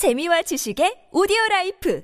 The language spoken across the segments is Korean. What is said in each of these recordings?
재미와 지식의 오디오 라이프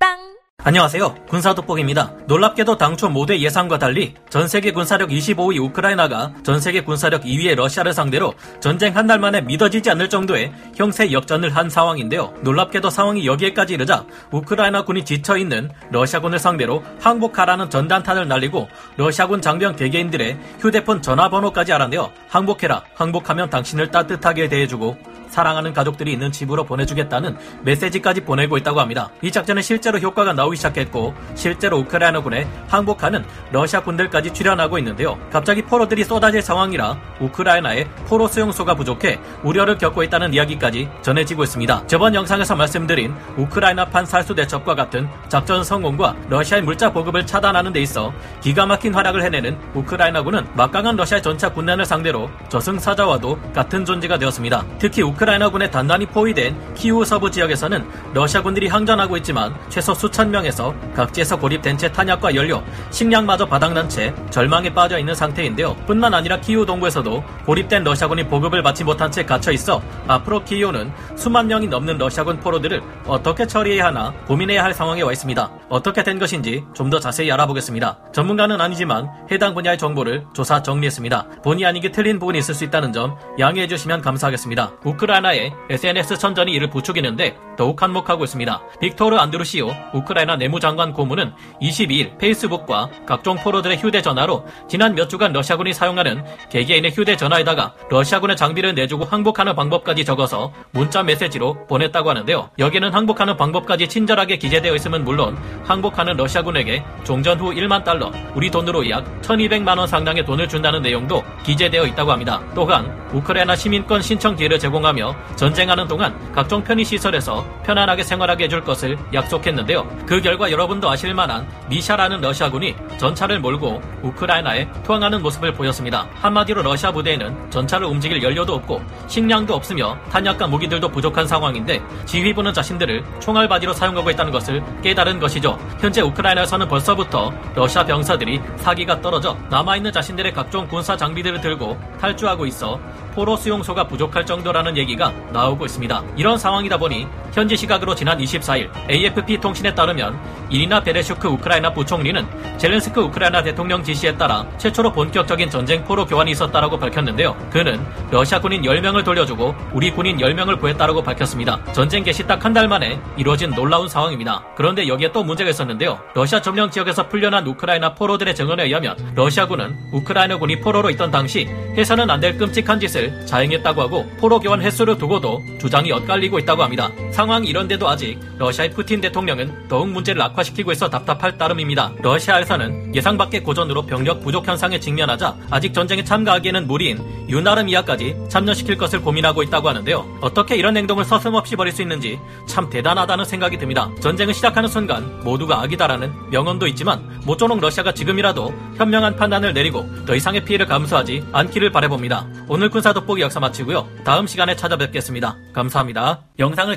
팝빵 안녕하세요. 군사돋보기입니다. 놀랍게도 당초 모두의 예상과 달리 전 세계 군사력 25위 우크라이나가 전 세계 군사력 2위의 러시아를 상대로 전쟁 한 달 만에 믿어지지 않을 정도의 형세 역전을 한 상황인데요. 놀랍게도 상황이 여기에까지 이르자 우크라이나 군이 지쳐 있는 러시아군을 상대로 항복하라는 전단탄을 날리고 러시아군 장병 개개인들의 휴대폰 전화번호까지 알아내어 항복해라. 항복하면 당신을 따뜻하게 대해주고 사랑하는 가족들이 있는 집으로 보내주겠다는 메시지까지 보내고 있다고 합니다. 이 작전은 실제로 효과가 나오기 시작했고 실제로 우크라이나군에 항복하는 러시아 군들까지 출현하고 있는데요. 갑자기 포로들이 쏟아질 상황이라 우크라이나의 포로 수용소가 부족해 우려를 겪고 있다는 이야기까지 전해지고 있습니다. 저번 영상에서 말씀드린 우크라이나판 살수 대첩과 같은 작전 성공과 러시아의 물자 보급을 차단하는 데 있어 기가 막힌 활약을 해내는 우크라이나군은 막강한 러시아 전차 군단을 상대로 저승사자와도 같은 존재가 되었습니다. 특히 우크라이나 군에 단단히 포위된 키우 서부 지역에서는 러시아군들이 항전하고 있지만 최소 수천 명에서 각지에서 고립된 채 탄약과 연료, 식량마저 바닥난 채 절망에 빠져 있는 상태인데요. 뿐만 아니라 키우 동부에서도 고립된 러시아군이 보급을 받지 못한 채 갇혀 있어 앞으로 키우는 수만 명이 넘는 러시아군 포로들을 어떻게 처리해야 하나 고민해야 할 상황에 와 있습니다. 어떻게 된 것인지 좀 더 자세히 알아보겠습니다. 전문가는 아니지만 해당 분야의 정보를 조사 정리했습니다. 본의 아니게 틀린 부분이 있을 수 있다는 점 양해해 주시면 감사하겠습니다. 우크라 이나의 SNS 천전이 이를 부추기는데 더욱 한몫하고 있습니다. 빅토르 안드루시오 우크라이나 내무장관 고문은 22일 페이스북과 각종 포로들의 휴대전화로 지난 몇 주간 러시아군이 사용하는 개개인의 휴대전화에다가 러시아군의 장비를 내주고 항복하는 방법까지 적어서 문자 메시지로 보냈다고 하는데요. 여기는 항복하는 방법까지 친절하게 기재되어 있으면 물론 항복하는 러시아군에게 종전 후 1만 달러, 우리 돈으로 약 1200만 원 상당의 돈을 준다는 내용도 기재되어 있다고 합니다. 또한 우크라이나 시민권 신청 기회를 제공하며 전쟁하는 동안 각종 편의시설에서 편안하게 생활하게 해줄 것을 약속했는데요. 그 결과 여러분도 아실 만한 미샤라는 러시아군이 전차를 몰고 우크라이나에 투항하는 모습을 보였습니다. 한마디로 러시아 부대에는 전차를 움직일 연료도 없고 식량도 없으며 탄약과 무기들도 부족한 상황인데 지휘부는 자신들을 총알바지로 사용하고 있다는 것을 깨달은 것이죠. 현재 우크라이나에서는 벌써부터 러시아 병사들이 사기가 떨어져 남아있는 자신들의 각종 군사 장비들을 들고 탈주하고 있어 포로 수용소가 부족할 정도라는 얘기 가 나오고 있습니다. 이런 상황이다 보니 현지 시각으로 지난 24일 AFP 통신에 따르면 이리나 베레슈크 우크라이나 부총리는 젤렌스크 우크라이나 대통령 지시에 따라 최초로 본격적인 전쟁 포로 교환이 있었다라고 밝혔는데요. 그는 러시아 군인 10명을 돌려주고 우리 군인 10명을 구했다라고 밝혔습니다. 전쟁 개시 딱 한 달 만에 이루어진 놀라운 상황입니다. 그런데 여기에 또 문제가 있었는데요. 러시아 점령 지역에서 풀려난 우크라이나 포로들의 증언에 의하면 러시아군은 우크라이나군이 포로로 있던 당시 해서는 안 될 끔찍한 짓을 자행했다고 하고 포로 교환 횟수 를 두고도 주장이 엇갈리고 있다고 합니다. 상황이 이런데도 아직 러시아의 푸틴 대통령은 더욱 문제를 악화시키고 있어 답답할 따름입니다. 러시아에서는 예상 밖의 고전으로 병력 부족 현상에 직면하자 아직 전쟁에 참가하기에는 무리인 유나르미아까지 참여시킬 것을 고민하고 있다고 하는데요. 어떻게 이런 행동을 서슴없이 벌일 수 있는지 참 대단하다는 생각이 듭니다. 전쟁을 시작하는 순간 모두가 악이다라는 명언도 있지만 모쪼록 러시아가 지금이라도 현명한 판단을 내리고 더 이상의 피해를 감수하지 않기를 바래봅니다. 오늘 군사 돋보기 역사 마치고요. 다음 시간에 찾아뵙겠습니다. 감사합니다. 영상을